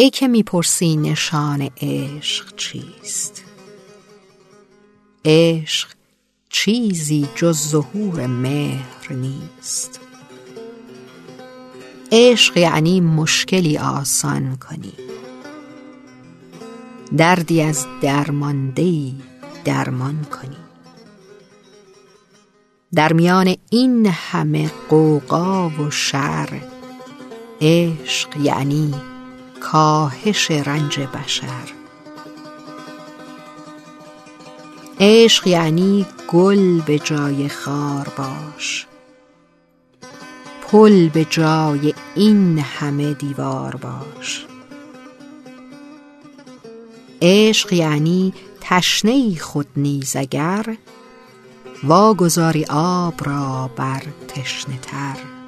ای که می‌پرسی نشان عشق چیست؟ عشق چیزی جز ظهور مهر نیست. عشق یعنی مشکلی آسان کنی. دردی از درماندهی درمان کنی. در میان این همه قوقا و شر عشق یعنی کاهش رنج بشر. عشق یعنی گل به جای خار باش. پل به جای این همه دیوار باش. عشق یعنی تشنه خود نیز اگر واگذاری آب را بر تشنه تر.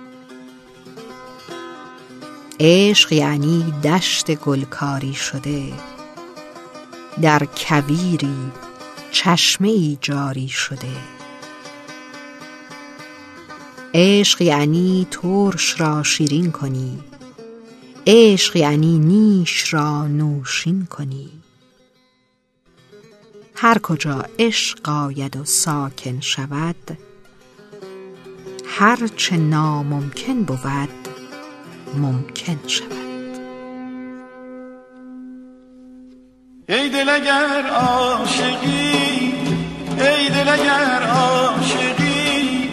عشق یعنی دشت گلکاری شده. در کویری چشمه ای جاری شده. عشق یعنی ترش را شیرین کنی. عشق یعنی نیش را نوشین کنی. هر کجا عشق آید و ساکن شود هر چه ناممکن بود ممکن شود. ای دل اگر عاشقی ای دل اگر عاشقی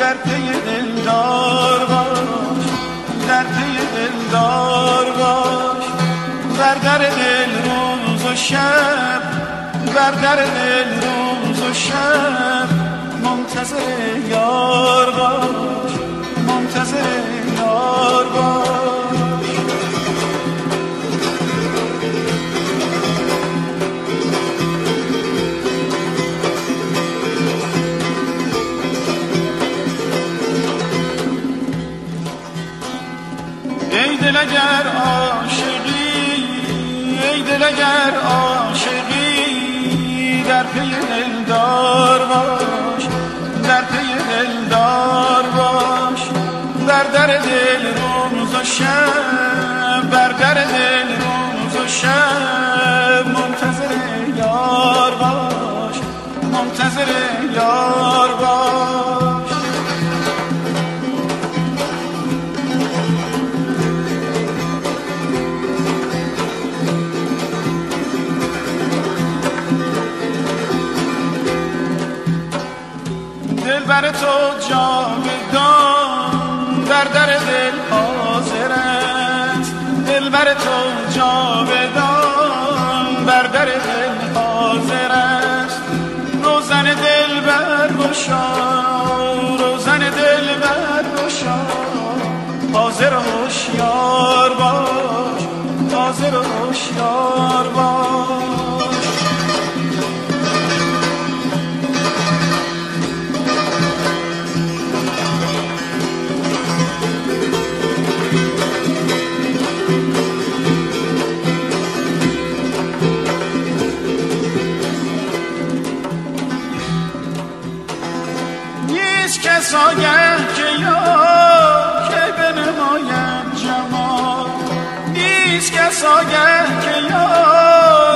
در پی دلدار باش در پی دلدار باش. بر در دل روز و شب بر در دل روز و شب منتظر یار باش منتظر اگر عاشقی ای دل اگر عاشقی در پی دلدار باش در پی دلدار باش. بر در دل روز و شب بر در دل روز و شب منتظر یار باش منتظر یار باش. دل بر تو جاودان در در دل حاضرت دل بر تو جاودان. بر در دل حاضرت روزن دل بر گشا روزن دل بر گشا حاضر هوشیار باش حاضر هوشیار باش. نیست کس آگه که یار که بنمایم جمال. نیست کس آگه که یار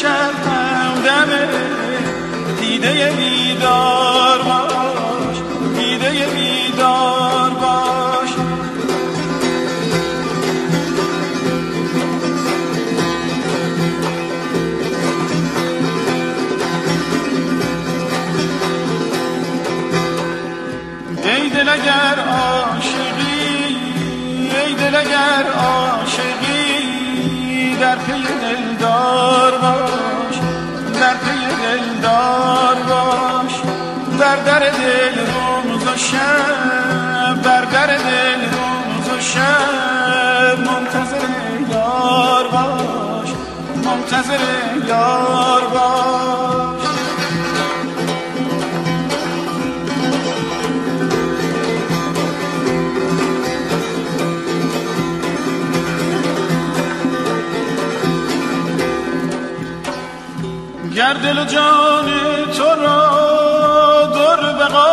شبم دمه دیده بیدار باش دیده بیدار باش. ای دل اگر عاشقی ای دل اگر عاشقی در پیه دلدار باش در پی دلدار باش در در دل روز و شب در در دل روز و شب منتظر یار باش منتظر یار باش گر دل و جان تو را در بقا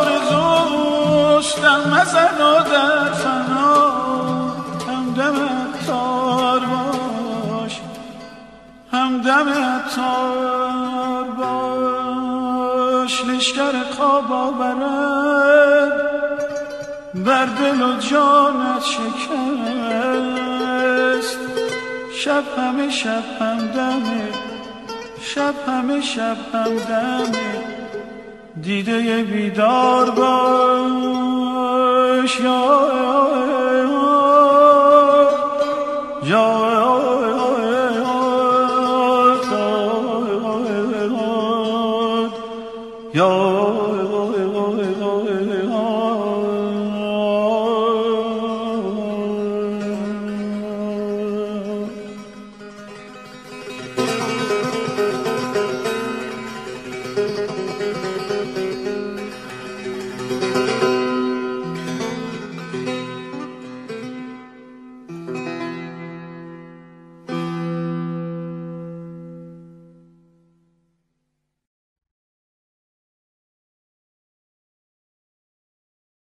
آرزوست دم مزن و در فنا همدم تار باش همدم تار باش. لشکر خواب آورد بر دل و جانت شکست. شب همه شب همدمه شب همه شب هم دمه دیده بیدار باش. یا